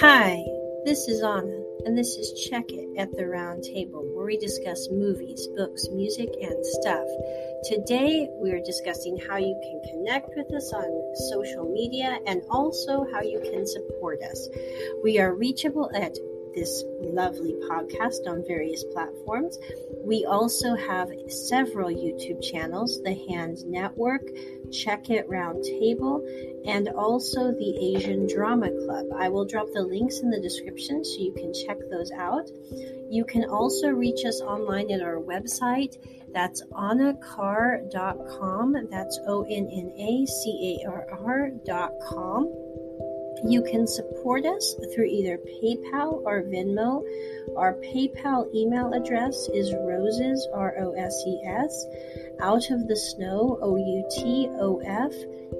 Hi, this is Anna, and this is Check It at the Round Table, where we discuss movies, books, music, and stuff. Today, we are discussing how you can connect with us on social media and also how you can support us. We are reachable at this lovely podcast on various platforms. We also have several YouTube channels The Hand Network, Check It Round Table, and also the Asian Drama Club. I will drop the links in the description so you can check those out. You can also reach us online at our website. That's onnacarr.com. That's O N N A C A R R.com. You can support us through either PayPal or Venmo. Our PayPal email address is roses, R O S E S, out of the snow, O U T O F,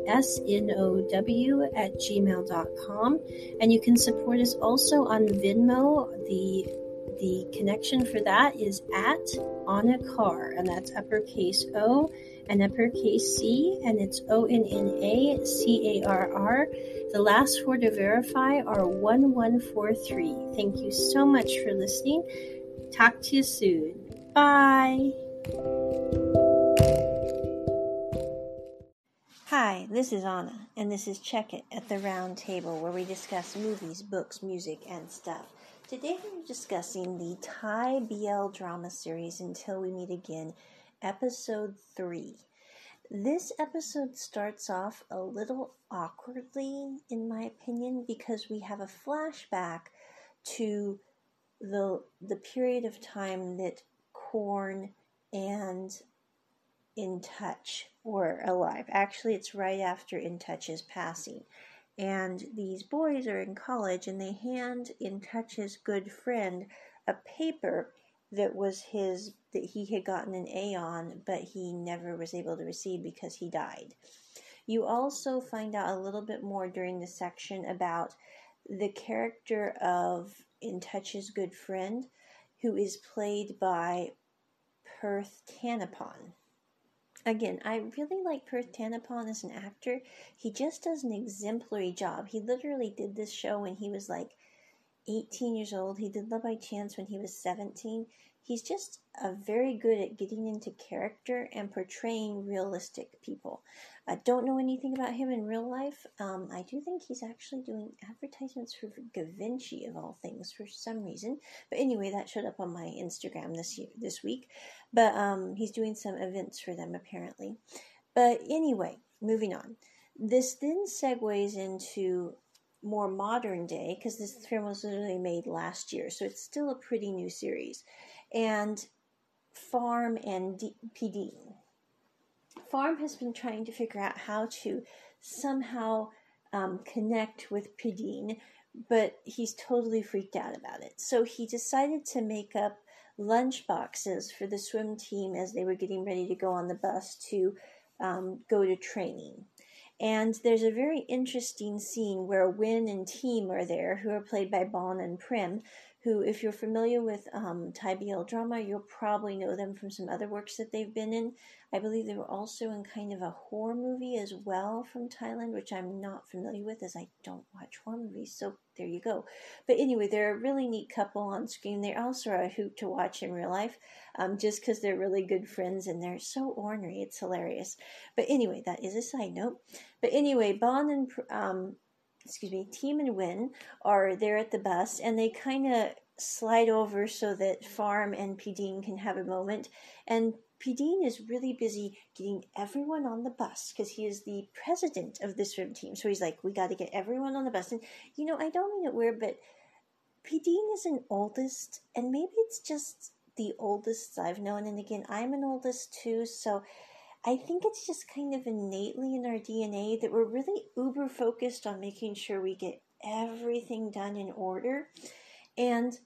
S N O W, at gmail.com. And you can support us also on Venmo. The the connection for that is at on a car, and that's uppercase O and uppercase C, and it's O N N A C A R R. The last four to verify are 1143. Thank you so much for listening. Talk to you soon. Bye. Hi, this is Anna, and this is Check It at the Round Table, where we discuss movies, books, music, and stuff. Today we're discussing the Thai BL drama series Until We Meet Again, episode 3. This episode starts off a little awkwardly, in my opinion, because we have a flashback to the the period of time that Corn and In Touch were alive. Actually, it's right after In Touch's passing. And these boys are in college and they hand In Touch's good friend a paper that was his that he had gotten an A on, but he never was able to receive because he died. You also find out a little bit more during the section about the character of In Touch's good friend, who is played by Perth Tanapon. Again, I really like Perth Tanapon as an actor. He just does an exemplary job. He literally did this show when he was like 18 years old. He did Love by Chance when he was 17 he's just uh, very good at getting into character and portraying realistic people. I don't know anything about him in real life. Um, I do think he's actually doing advertisements for Givenchy of all things for some reason. But anyway, that showed up on my Instagram this year, this week. But um, he's doing some events for them apparently. But anyway, moving on. This then segues into more modern day because this film was literally made last year, so it's still a pretty new series and Farm and D- PD. Farm has been trying to figure out how to somehow um, connect with Pideen, but he's totally freaked out about it. So he decided to make up lunch boxes for the swim team as they were getting ready to go on the bus to um, go to training. And there's a very interesting scene where Win and Team are there, who are played by Bon and Prim, who, if you're familiar with um, Thai BL drama, you'll probably know them from some other works that they've been in. I believe they were also in kind of a horror movie as well from Thailand, which I'm not familiar with as I don't watch horror movies. So there you go. But anyway, they're a really neat couple on screen. They also a hoot to watch in real life, um, just because they're really good friends and they're so ornery. It's hilarious. But anyway, that is a side note. But anyway, Bond and um, excuse me, Team and Win are there at the bus, and they kind of slide over so that Farm and Pideen can have a moment. And Pideen is really busy getting everyone on the bus because he is the president of the swim team. So he's like, we got to get everyone on the bus. And, you know, I don't mean it weird, but Pideen is an oldest, and maybe it's just the oldest I've known. And again, I'm an oldest too. So I think it's just kind of innately in our DNA that we're really uber focused on making sure we get everything done in order. And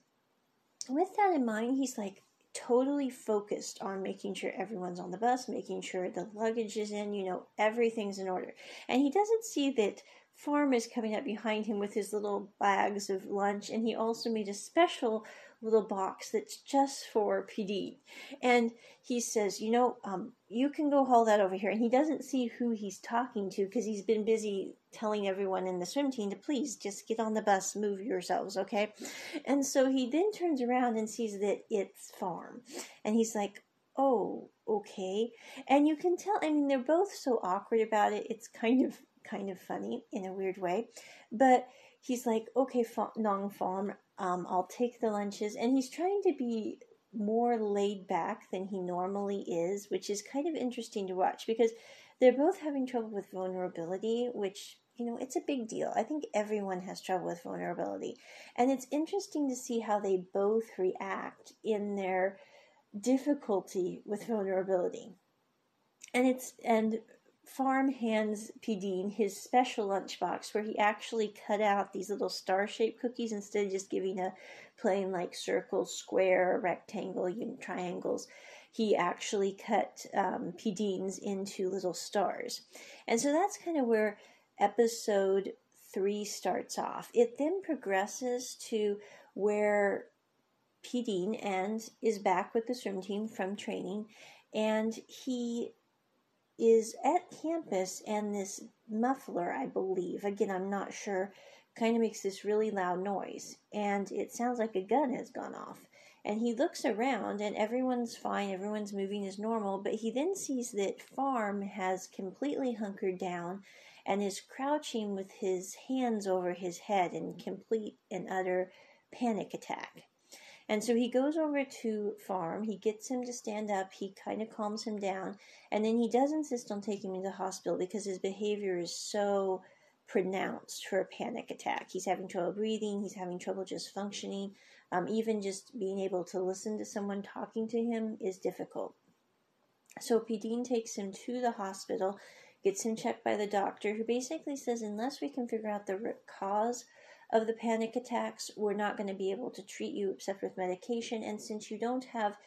with that in mind, he's like totally focused on making sure everyone's on the bus, making sure the luggage is in, you know, everything's in order. And he doesn't see that Farm is coming up behind him with his little bags of lunch, and he also made a special little box that's just for PD. And he says, You know, um, you can go haul that over here. And he doesn't see who he's talking to because he's been busy telling everyone in the swim team to please just get on the bus, move yourselves, okay? And so he then turns around and sees that it's Farm. And he's like, Oh, okay. And you can tell, I mean, they're both so awkward about it. It's kind of kind of funny in a weird way. But he's like, okay, Nong Farm, um, I'll take the lunches. And he's trying to be more laid back than he normally is, which is kind of interesting to watch because they're both having trouble with vulnerability, which, you know, it's a big deal. I think everyone has trouble with vulnerability. And it's interesting to see how they both react in their difficulty with vulnerability. And it's, and Farm hands Pideen his special lunchbox where he actually cut out these little star shaped cookies instead of just giving a plain like circle, square, rectangle, triangles. He actually cut um, into little stars. And so that's kind of where episode three starts off. It then progresses to where Pideen and is back with the swim team from training and he is at campus, and this muffler, I believe, again, I'm not sure, kind of makes this really loud noise. And it sounds like a gun has gone off. And he looks around, and everyone's fine, everyone's moving as normal, but he then sees that Farm has completely hunkered down and is crouching with his hands over his head in complete and utter panic attack. And so he goes over to Farm. He gets him to stand up. He kind of calms him down. And then he does insist on taking him to the hospital because his behavior is so pronounced for a panic attack. He's having trouble breathing. He's having trouble just functioning. Um, even just being able to listen to someone talking to him is difficult. So Pideen takes him to the hospital, gets him checked by the doctor, who basically says, unless we can figure out the root cause of the panic attacks, we're not going to be able to treat you except with medication. And since you don't have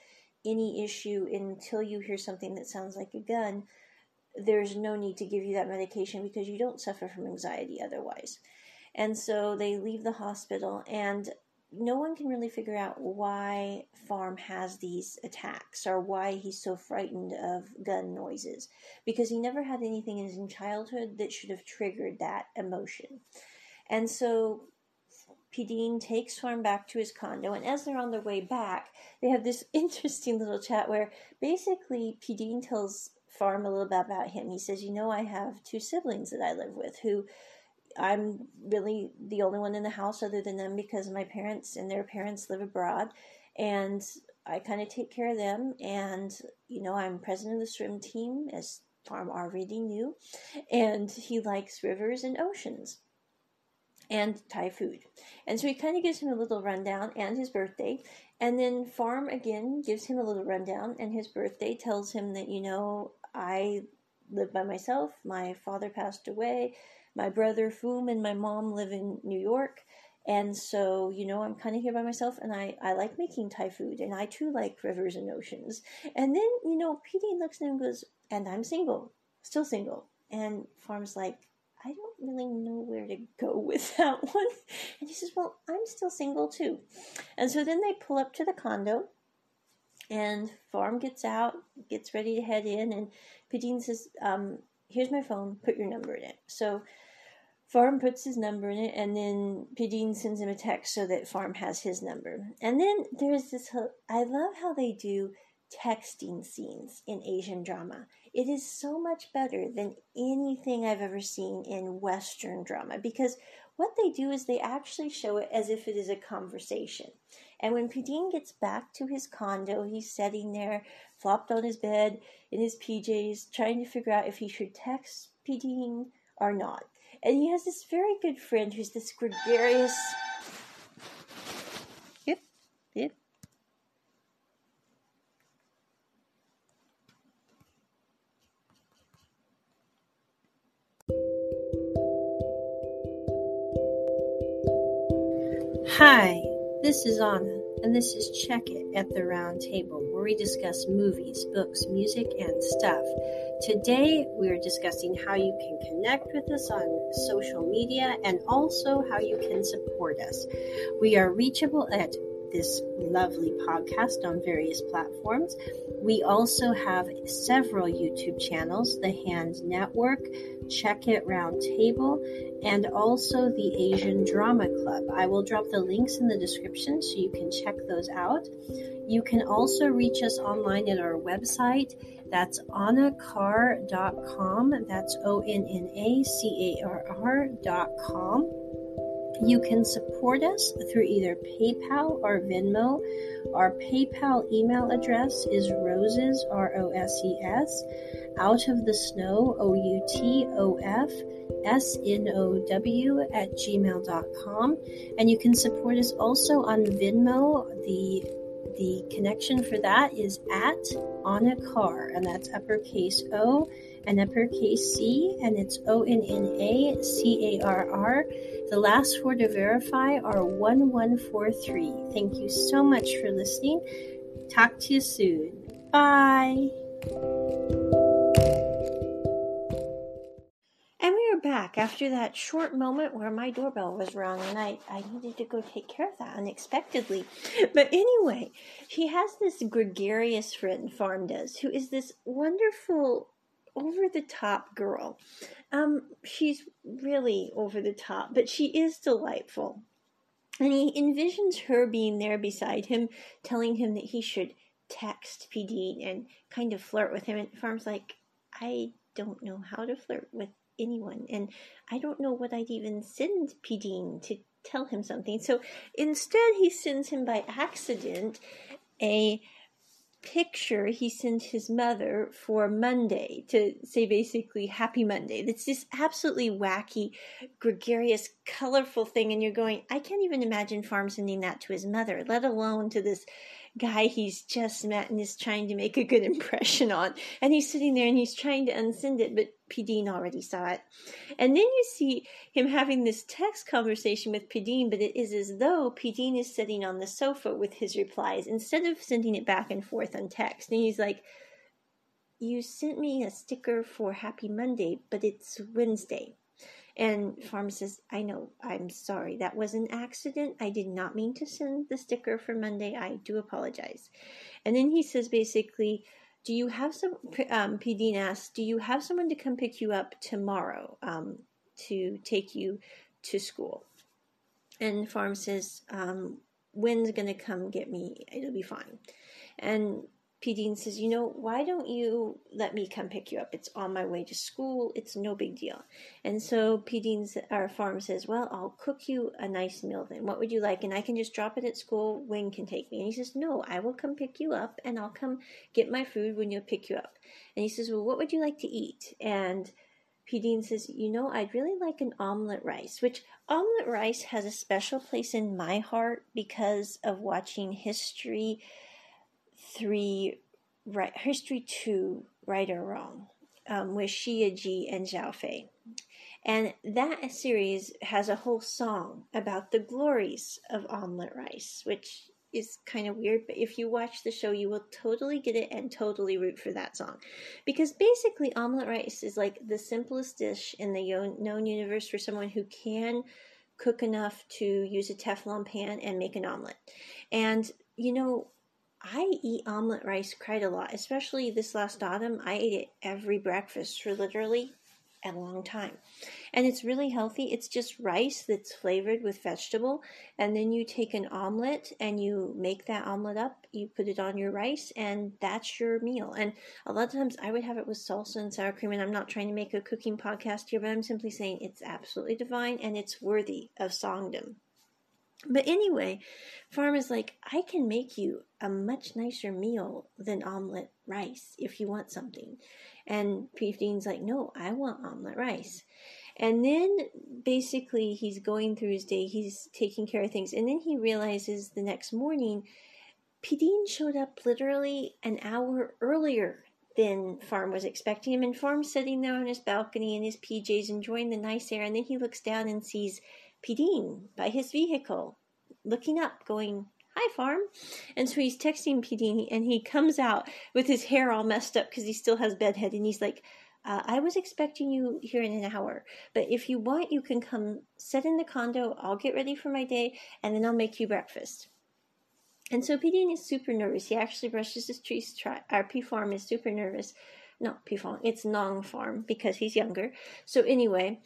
any issue until you hear something that sounds like a gun, there's no need to give you that medication because you don't suffer from anxiety otherwise. And so they leave the hospital, and no one can really figure out why Farm has these attacks or why he's so frightened of gun noises because he never had anything in his childhood that should have triggered that emotion. And so Pideen takes Farm back to his condo, and as they're on their way back, they have this interesting little chat where basically Pideen tells Farm a little bit about him. He says, You know, I have two siblings that I live with who I'm really the only one in the house other than them because my parents and their parents live abroad. And I kind of take care of them. And, you know, I'm president of the swim team, as Farm already knew. And he likes rivers and oceans and Thai food. And so he kind of gives him a little rundown and his birthday. And then Farm again gives him a little rundown and his birthday tells him that, you know, I live by myself. My father passed away. My brother Foom and my mom live in New York. And so, you know, I'm kind of here by myself and I, I like making Thai food and I too like rivers and oceans. And then, you know, PD looks at him and goes, and I'm single, still single. And Farm's like, really know where to go with that one. And he says, Well, I'm still single too. And so then they pull up to the condo, and Farm gets out, gets ready to head in, and Pideen says, um, Here's my phone, put your number in it. So Farm puts his number in it, and then Pideen sends him a text so that Farm has his number. And then there's this, I love how they do texting scenes in Asian drama. It is so much better than anything I've ever seen in Western drama because what they do is they actually show it as if it is a conversation. And when Pideen gets back to his condo, he's sitting there, flopped on his bed in his PJs, trying to figure out if he should text Pideen or not. And he has this very good friend who's this gregarious. Hi, this is Anna, and this is Check It at the Round Table, where we discuss movies, books, music, and stuff. Today, we're discussing how you can connect with us on social media and also how you can support us. We are reachable at this lovely podcast on various platforms. We also have several YouTube channels the Hand Network, Check It Roundtable, and also the Asian Drama Club. I will drop the links in the description so you can check those out. You can also reach us online at our website. That's onnacarr.com. That's O N N A C A R R.com. You can support us through either PayPal or Venmo. Our PayPal email address is roses, R O S E S, out of the snow, O U T O F, S N O W, at gmail.com. And you can support us also on Venmo. The the connection for that is at Onna Carr, and that's uppercase O and uppercase C, and it's O N N A C A R R. The last four to verify are 1143. Thank you so much for listening. Talk to you soon. Bye. And we are back after that short moment where my doorbell was rung and I, I needed to go take care of that unexpectedly. But anyway, she has this gregarious friend, Farm does, who is this wonderful over the top girl. Um, she's really over the top, but she is delightful. And he envisions her being there beside him, telling him that he should text PD and kind of flirt with him. And Farm's like, I don't know how to flirt with anyone, and I don't know what I'd even send PD to tell him something. So instead, he sends him by accident a picture he sent his mother for Monday to say basically happy Monday. It's this absolutely wacky, gregarious, colorful thing. And you're going, I can't even imagine Farm sending that to his mother, let alone to this guy he's just met and is trying to make a good impression on. And he's sitting there and he's trying to unsend it, but Pideen already saw it. And then you see him having this text conversation with Pideen, but it is as though Pideen is sitting on the sofa with his replies instead of sending it back and forth on text. And he's like, You sent me a sticker for Happy Monday, but it's Wednesday. And says, I know, I'm sorry. That was an accident. I did not mean to send the sticker for Monday. I do apologize. And then he says basically, do you have some, um, Pideen asks, do you have someone to come pick you up tomorrow um, to take you to school? And says, um, Win's going to come get me? It'll be fine. And P. Dean says, You know, why don't you let me come pick you up? It's on my way to school. It's no big deal. And so P. Dean's, our farm says, Well, I'll cook you a nice meal then. What would you like? And I can just drop it at school. Wing can take me. And he says, No, I will come pick you up and I'll come get my food when you pick you up. And he says, Well, what would you like to eat? And P. Dean says, You know, I'd really like an omelet rice, which omelet rice has a special place in my heart because of watching history three, right, History two, Right or Wrong, um, with Xia Ji and Zhao Fei. And that series has a whole song about the glories of omelet rice, which is kind of weird, but if you watch the show, you will totally get it and totally root for that song. Because basically, omelet rice is like the simplest dish in the known universe for someone who can cook enough to use a Teflon pan and make an omelet. And, you know, I eat omelet rice quite a lot, especially this last autumn. I ate it every breakfast for literally a long time. And it's really healthy. It's just rice that's flavored with vegetable. And then you take an omelet and you make that omelet up. You put it on your rice, and that's your meal. And a lot of times I would have it with salsa and sour cream. And I'm not trying to make a cooking podcast here, but I'm simply saying it's absolutely divine and it's worthy of songdom. But anyway, Farm is like, I can make you a much nicer meal than omelet rice if you want something. And Dean's like, no, I want omelet rice. And then basically he's going through his day, he's taking care of things. And then he realizes the next morning, Pideen showed up literally an hour earlier than Farm was expecting him. And Farm's sitting there on his balcony in his PJs, enjoying the nice air. And then he looks down and sees Pideen by his vehicle, looking up, going, Hi, farm. And so he's texting Pideen, and he comes out with his hair all messed up because he still has bedhead. And he's like, uh, I was expecting you here in an hour, but if you want, you can come sit in the condo. I'll get ready for my day, and then I'll make you breakfast. And so Dean is super nervous. He actually brushes his teeth. Try, our P Farm is super nervous. No, P Farm. It's Nong Farm because he's younger. So anyway,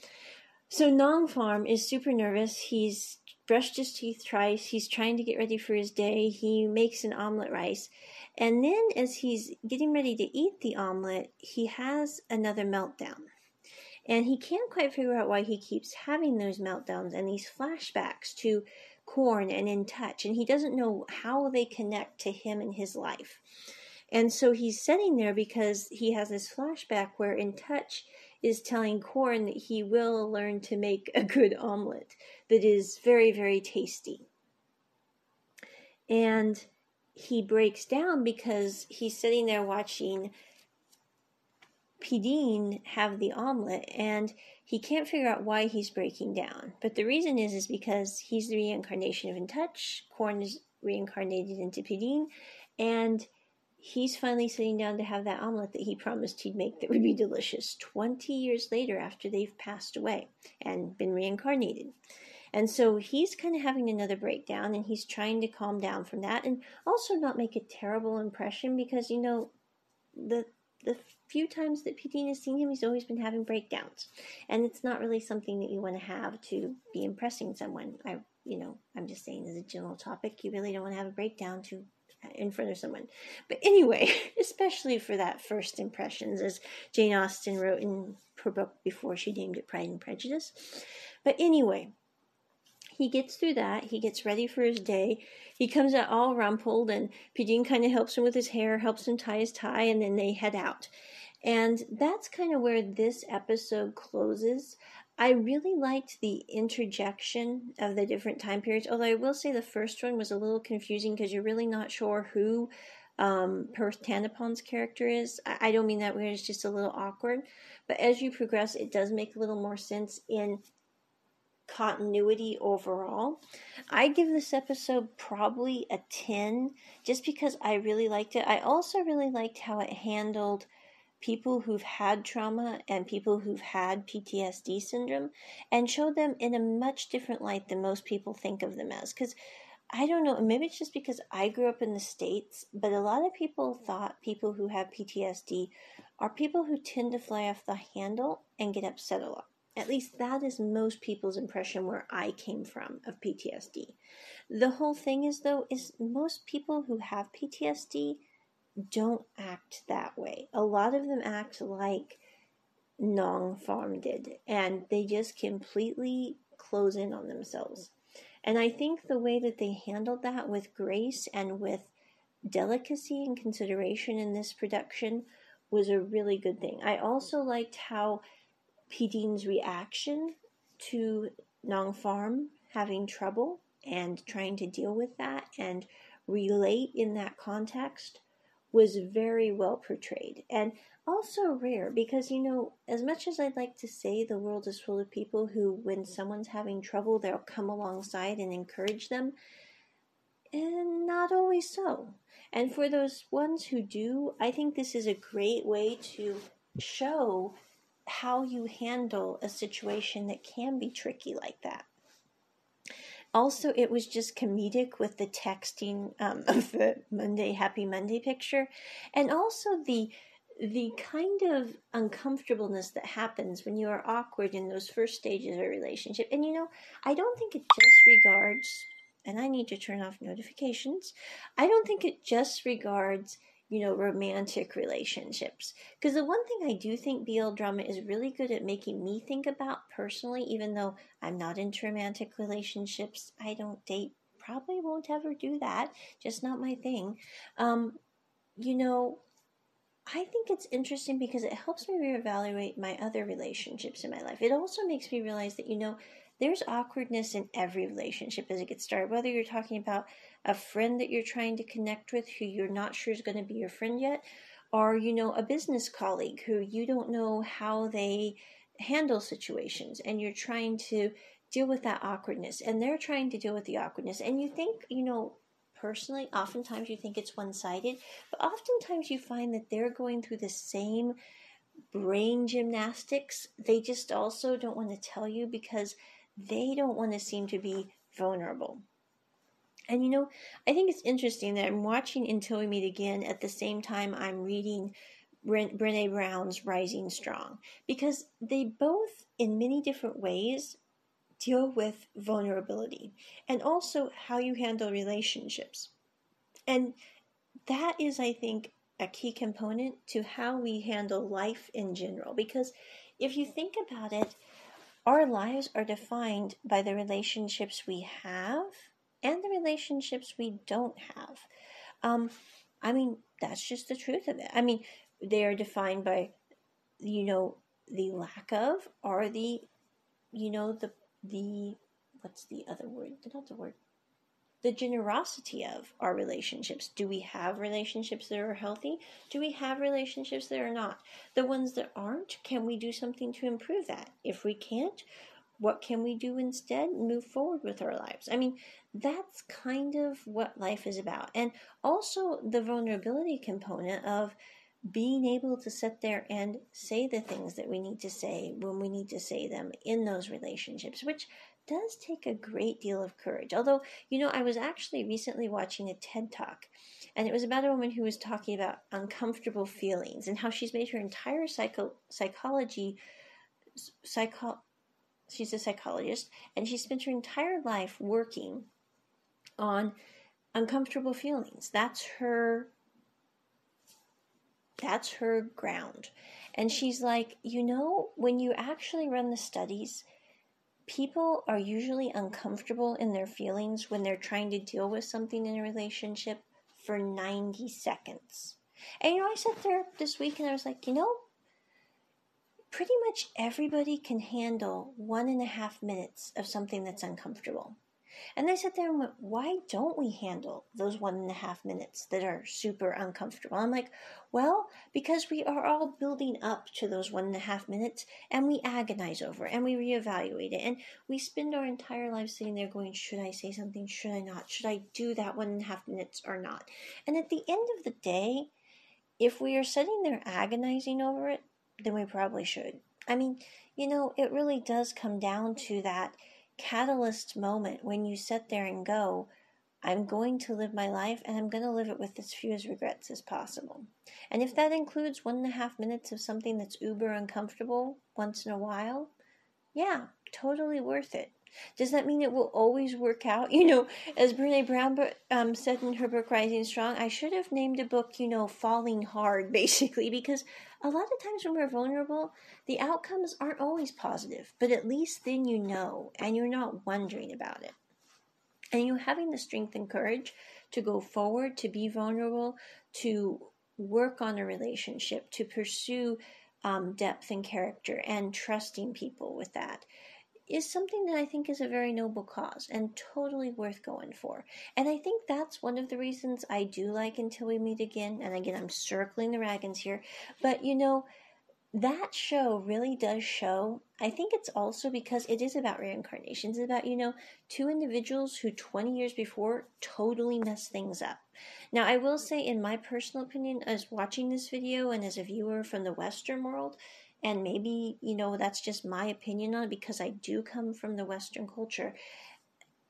so Nong Farm is super nervous. He's brushed his teeth twice. He's trying to get ready for his day. He makes an omelet rice. And then as he's getting ready to eat the omelet, he has another meltdown. And he can't quite figure out why he keeps having those meltdowns and these flashbacks to Corn and In Touch. And he doesn't know how they connect to him and his life. And so he's sitting there because he has this flashback where In Touch is telling Corn that he will learn to make a good omelet that is very, very tasty. And he breaks down because he's sitting there watching Pideen have the omelet and he can't figure out why he's breaking down. But the reason is is because he's the reincarnation of In Touch, Corn is reincarnated into Pideen, and he's finally sitting down to have that omelet that he promised he'd make that would be delicious 20 years later after they've passed away and been reincarnated. And so he's kind of having another breakdown and he's trying to calm down from that and also not make a terrible impression because, you know, the the few times that Pideen has seen him, he's always been having breakdowns. And it's not really something that you want to have to be impressing someone. I, you know, I'm just saying as a general topic, you really don't want to have a breakdown to in front of someone. But anyway, especially for that first impressions, as Jane Austen wrote in her book before she named it Pride and Prejudice. But anyway, he gets through that. He gets ready for his day. He comes out all rumpled, and Pideen kind of helps him with his hair, helps him tie his tie, and then they head out. And that's kind of where this episode closes. I really liked the interjection of the different time periods, although I will say the first one was a little confusing because you're really not sure who um, Perth Tanapon's character is. I, I don't mean that weird, it's just a little awkward. But as you progress, it does make a little more sense in continuity overall. I give this episode probably a 10 just because I really liked it. I also really liked how it handled people who've had trauma and people who've had PTSD syndrome and show them in a much different light than most people think of them as. Because I don't know, maybe it's just because I grew up in the States, but a lot of people thought people who have PTSD are people who tend to fly off the handle and get upset a lot. At least that is most people's impression where I came from of PTSD. The whole thing is, though, is most people who have PTSD don't act that way. A lot of them act like Nong Farm did, and they just completely close in on themselves. And I think the way that they handled that with grace and with delicacy and consideration in this production was a really good thing. I also liked how Pideen's reaction to Nong Farm having trouble and trying to deal with that and relate in that context was very well portrayed and also rare because you know as much as i'd like to say the world is full of people who when someone's having trouble they'll come alongside and encourage them and not always so. And for those ones who do i think this is a great way to show how you handle a situation that can be tricky like that also it was just comedic with the texting um, of the monday happy monday picture. And also the the kind of uncomfortableness that happens when you are awkward in those first stages of a relationship. And you know i don't think it just regards and i need to turn off notifications. I don't think it just regards you know, romantic relationships. Because the one thing I do think BL drama is really good at making me think about personally, even though I'm not into romantic relationships, I don't date, probably won't ever do that, just not my thing. Um, you know, I think it's interesting because it helps me reevaluate my other relationships in my life. It also makes me realize that, you know, there's awkwardness in every relationship as it gets started, whether you're talking about a friend that you're trying to connect with who you're not sure is going to be your friend yet, or, you know, a business colleague who you don't know how they handle situations and you're trying to deal with that awkwardness and they're trying to deal with the awkwardness. And you think, you know, personally, oftentimes you think it's one sided, but oftentimes you find that they're going through the same brain gymnastics. They just also don't want to tell you because they don't want to seem to be vulnerable. And you know, I think it's interesting that I'm watching Until We Meet Again at the same time I'm reading Brene Brown's Rising Strong because they both, in many different ways, deal with vulnerability and also how you handle relationships. And that is, I think, a key component to how we handle life in general. Because if you think about it, our lives are defined by the relationships we have and the relationships we don't have. Um, I mean, that's just the truth of it. I mean, they are defined by, you know, the lack of or the, you know, the the what's the other word? Not the word. The generosity of our relationships. Do we have relationships that are healthy? Do we have relationships that are not? The ones that aren't, can we do something to improve that? If we can't, what can we do instead? Move forward with our lives. I mean, that's kind of what life is about. And also the vulnerability component of being able to sit there and say the things that we need to say when we need to say them in those relationships, which does take a great deal of courage. Although, you know, I was actually recently watching a TED talk, and it was about a woman who was talking about uncomfortable feelings and how she's made her entire psycho- psychology, psycho, she's a psychologist, and she spent her entire life working on uncomfortable feelings. That's her that's her ground. And she's like, you know, when you actually run the studies, people are usually uncomfortable in their feelings when they're trying to deal with something in a relationship for 90 seconds. And you know, I sat there this week and I was like, you know, pretty much everybody can handle one and a half minutes of something that's uncomfortable. And I sat there and went, why don't we handle those one and a half minutes that are super uncomfortable? I'm like, well, because we are all building up to those one and a half minutes and we agonize over it and we reevaluate it and we spend our entire lives sitting there going, should I say something? Should I not? Should I do that one and a half minutes or not? And at the end of the day, if we are sitting there agonizing over it, then we probably should. I mean, you know, it really does come down to that catalyst moment when you sit there and go, I'm going to live my life and I'm going to live it with as few as regrets as possible. And if that includes one and a half minutes of something that's uber uncomfortable once in a while, yeah, totally worth it. Does that mean it will always work out? You know, as Brene Brown um, said in her book Rising Strong, I should have named a book, you know, Falling Hard, basically, because a lot of times when we're vulnerable, the outcomes aren't always positive, but at least then you know and you're not wondering about it. And you having the strength and courage to go forward, to be vulnerable, to work on a relationship, to pursue um, depth and character, and trusting people with that is something that I think is a very noble cause and totally worth going for. And I think that's one of the reasons I do like Until We Meet Again. And again, I'm circling the wagons here. But you know, that show really does show. I think it's also because it is about reincarnations, about, you know, two individuals who 20 years before totally messed things up. Now, I will say, in my personal opinion, as watching this video and as a viewer from the Western world, and maybe you know that's just my opinion on it because I do come from the Western culture.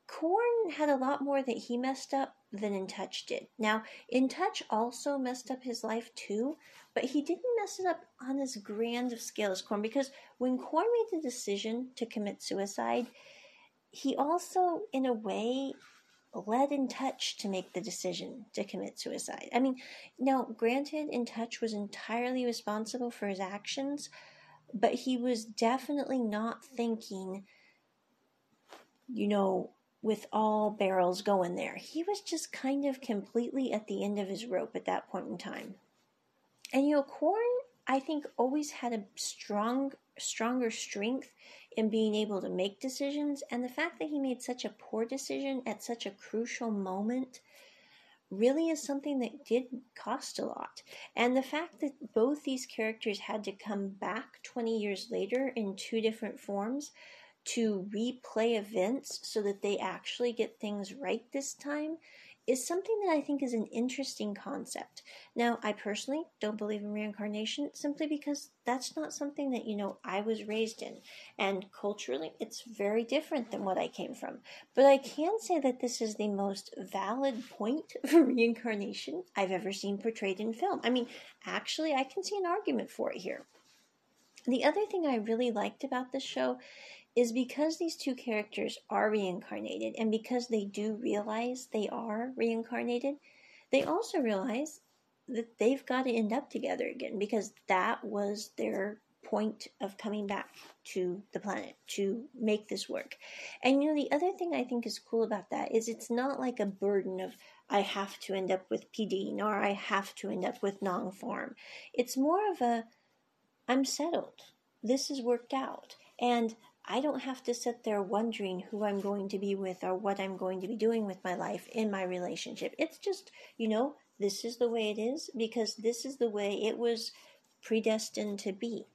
Corn had a lot more that he messed up than In Touch did. Now, In Touch also messed up his life too, but he didn't mess it up on as grand of scale as Corn because when Corn made the decision to commit suicide, he also, in a way, led in touch to make the decision to commit suicide. I mean, now, granted, in touch was entirely responsible for his actions, but he was definitely not thinking, you know, with all barrels going there. He was just kind of completely at the end of his rope at that point in time. And you know, Korn, I think, always had a strong, stronger strength in being able to make decisions. And the fact that he made such a poor decision at such a crucial moment really is something that did cost a lot. And the fact that both these characters had to come back 20 years later in two different forms to replay events so that they actually get things right this time is something that I think is an interesting concept. Now, I personally don't believe in reincarnation simply because that's not something that, you know, I was raised in. And culturally, it's very different than what I came from. But I can say that this is the most valid point for reincarnation I've ever seen portrayed in film. I mean, actually, I can see an argument for it here. The other thing I really liked about this show is because these two characters are reincarnated and because they do realize they are reincarnated, they also realize that they've got to end up together again because that was their point of coming back to the planet to make this work. And you know, the other thing I think is cool about that is it's not like a burden of I have to end up with PD or I have to end up with Nong Form. It's more of a I'm settled. This is worked out. And I don't have to sit there wondering who I'm going to be with or what I'm going to be doing with my life in my relationship. It's just, you know, this is the way it is because this is the way it was predestined to be.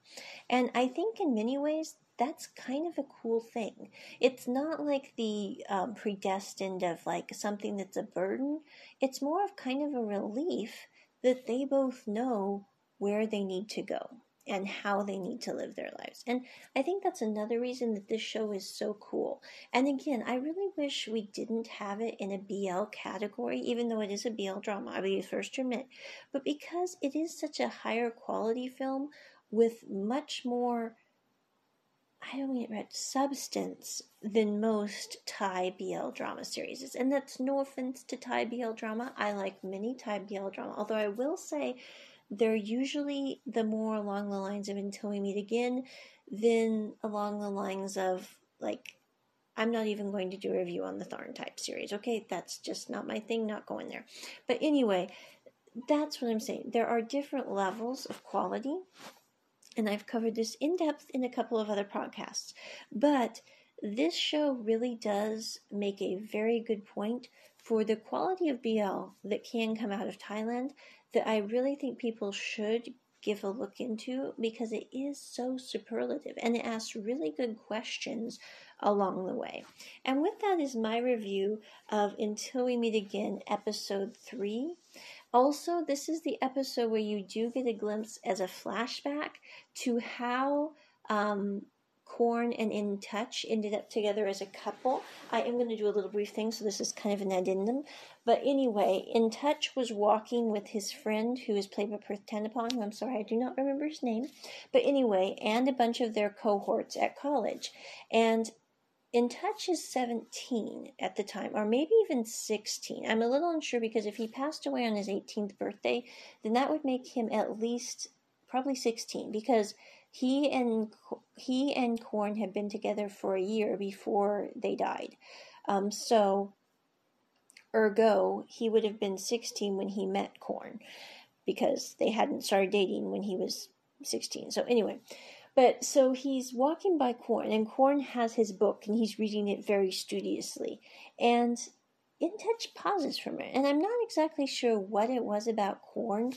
And I think in many ways, that's kind of a cool thing. It's not like the um, predestined of like something that's a burden. It's more of kind of a relief that they both know where they need to go and how they need to live their lives. And I think that's another reason that this show is so cool. And again, I really wish we didn't have it in a BL category, even though it is a BL drama, I'll be first admit. But because it is such a higher quality film with much more I don't mean it substance than most Thai BL drama series. And that's no offense to Thai BL drama. I like many Thai BL drama, although I will say they're usually the more along the lines of until we meet again than along the lines of like I'm not even going to do a review on the Tharn type series. Okay, that's just not my thing, not going there. But anyway, that's what I'm saying. There are different levels of quality, and I've covered this in depth in a couple of other podcasts. But this show really does make a very good point for the quality of BL that can come out of Thailand that I really think people should give a look into because it is so superlative and it asks really good questions along the way. And with that is my review of Until We Meet Again, episode 3. Also, this is the episode where you do get a glimpse as a flashback to how um, Corn and In Touch ended up together as a couple. I am going to do a little brief thing, so this is kind of an addendum. But anyway, In Touch was walking with his friend who is played by Perth Tanapon, who I'm sorry I do not remember his name. But anyway, and a bunch of their cohorts at college. And in Touch is 17 at the time, or maybe even 16. I'm a little unsure because if he passed away on his 18th birthday, then that would make him at least probably 16 because he and he and Corn had been together for a year before they died. Um, so, ergo, he would have been 16 when he met Corn because they hadn't started dating when he was 16. So, anyway, but so he's walking by Corn, and Corn has his book and he's reading it very studiously. And In Touch pauses from it, and I'm not exactly sure what it was about Corn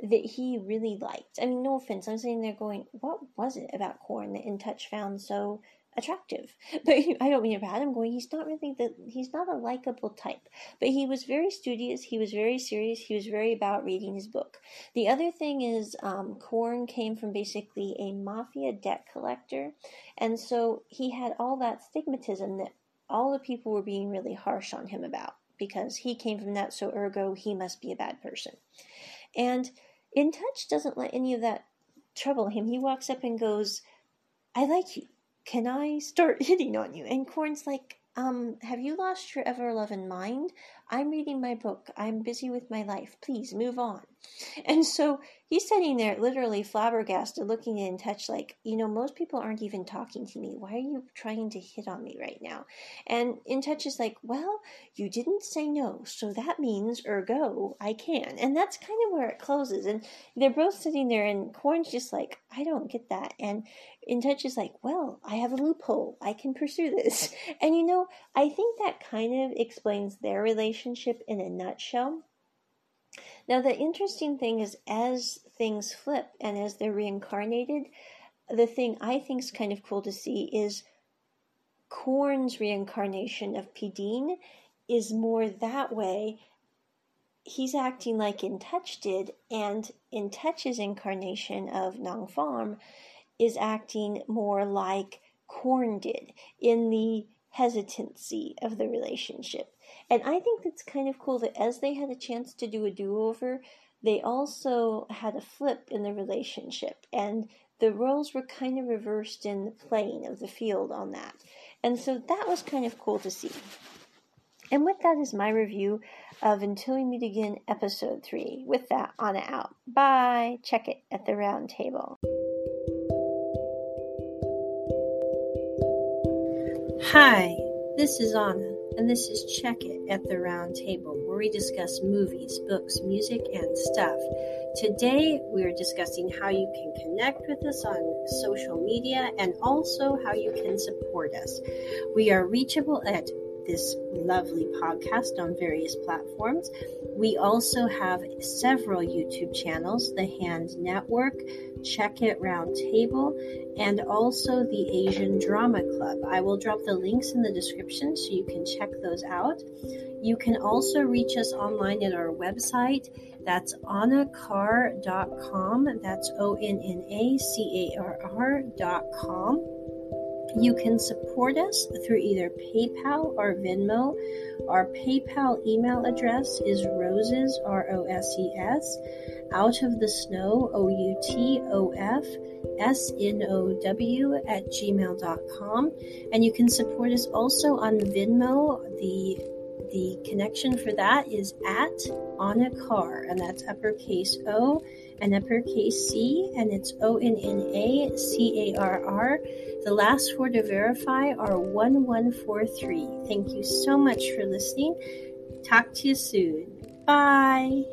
that he really liked. I mean, no offense, I'm sitting there going, what was it about Corn that In Touch found so attractive? But I don't mean bad. I'm going, he's not really the, he's not a likable type. But he was very studious, he was very serious, he was very about reading his book. The other thing is, um, Corn came from basically a mafia debt collector, and so he had all that stigmatism that all the people were being really harsh on him about because he came from that, so ergo, he must be a bad person. And In Touch doesn't let any of that trouble him. He walks up and goes, I like you. Can I start hitting on you? And Corn's like, um, have you lost your ever loving mind? I'm reading my book. I'm busy with my life. Please move on. And so he's sitting there, literally flabbergasted, looking in touch, like, you know, most people aren't even talking to me. Why are you trying to hit on me right now? And in touch is like, well, you didn't say no, so that means, ergo, I can. And that's kind of where it closes. And they're both sitting there, and Corn's just like, I don't get that. And in touch is like, well, I have a loophole. I can pursue this. And you know, I think that kind of explains their relationship in a nutshell. Now, the interesting thing is, as things flip and as they're reincarnated, the thing I think is kind of cool to see is Corn's reincarnation of Pideen is more that way. He's acting like In Touch did, and In Touch's incarnation of Nang Farm is acting more like Korn did. In the hesitancy of the relationship. And I think that's kind of cool that as they had a chance to do a do over, they also had a flip in the relationship. And the roles were kind of reversed in the playing of the field on that. And so that was kind of cool to see. And with that is my review of Until We Meet Again, Episode 3. With that, on out. Bye. Check it at the round table. Hi, this is Onna, and this is Check It at the Round Table, where we discuss movies, books, music, and stuff. Today, we are discussing how you can connect with us on social media and also how you can support us. We are reachable at this lovely podcast on various platforms. We also have several YouTube channels The Hand Network, Check It Roundtable, and also the Asian Drama Club. I will drop the links in the description so you can check those out. You can also reach us online at our website. That's onnacarr.com. That's O N N A C A R R.com. You can support us through either PayPal or Venmo. Our PayPal email address is roses, R O S E S, out of the snow, O U T O F, S N O W, at gmail.com. And you can support us also on Venmo. The the connection for that is at Onna Carr, and that's uppercase O and uppercase C, and it's O N N A C A R R. The last four to verify are 1143. Thank you so much for listening. Talk to you soon. Bye.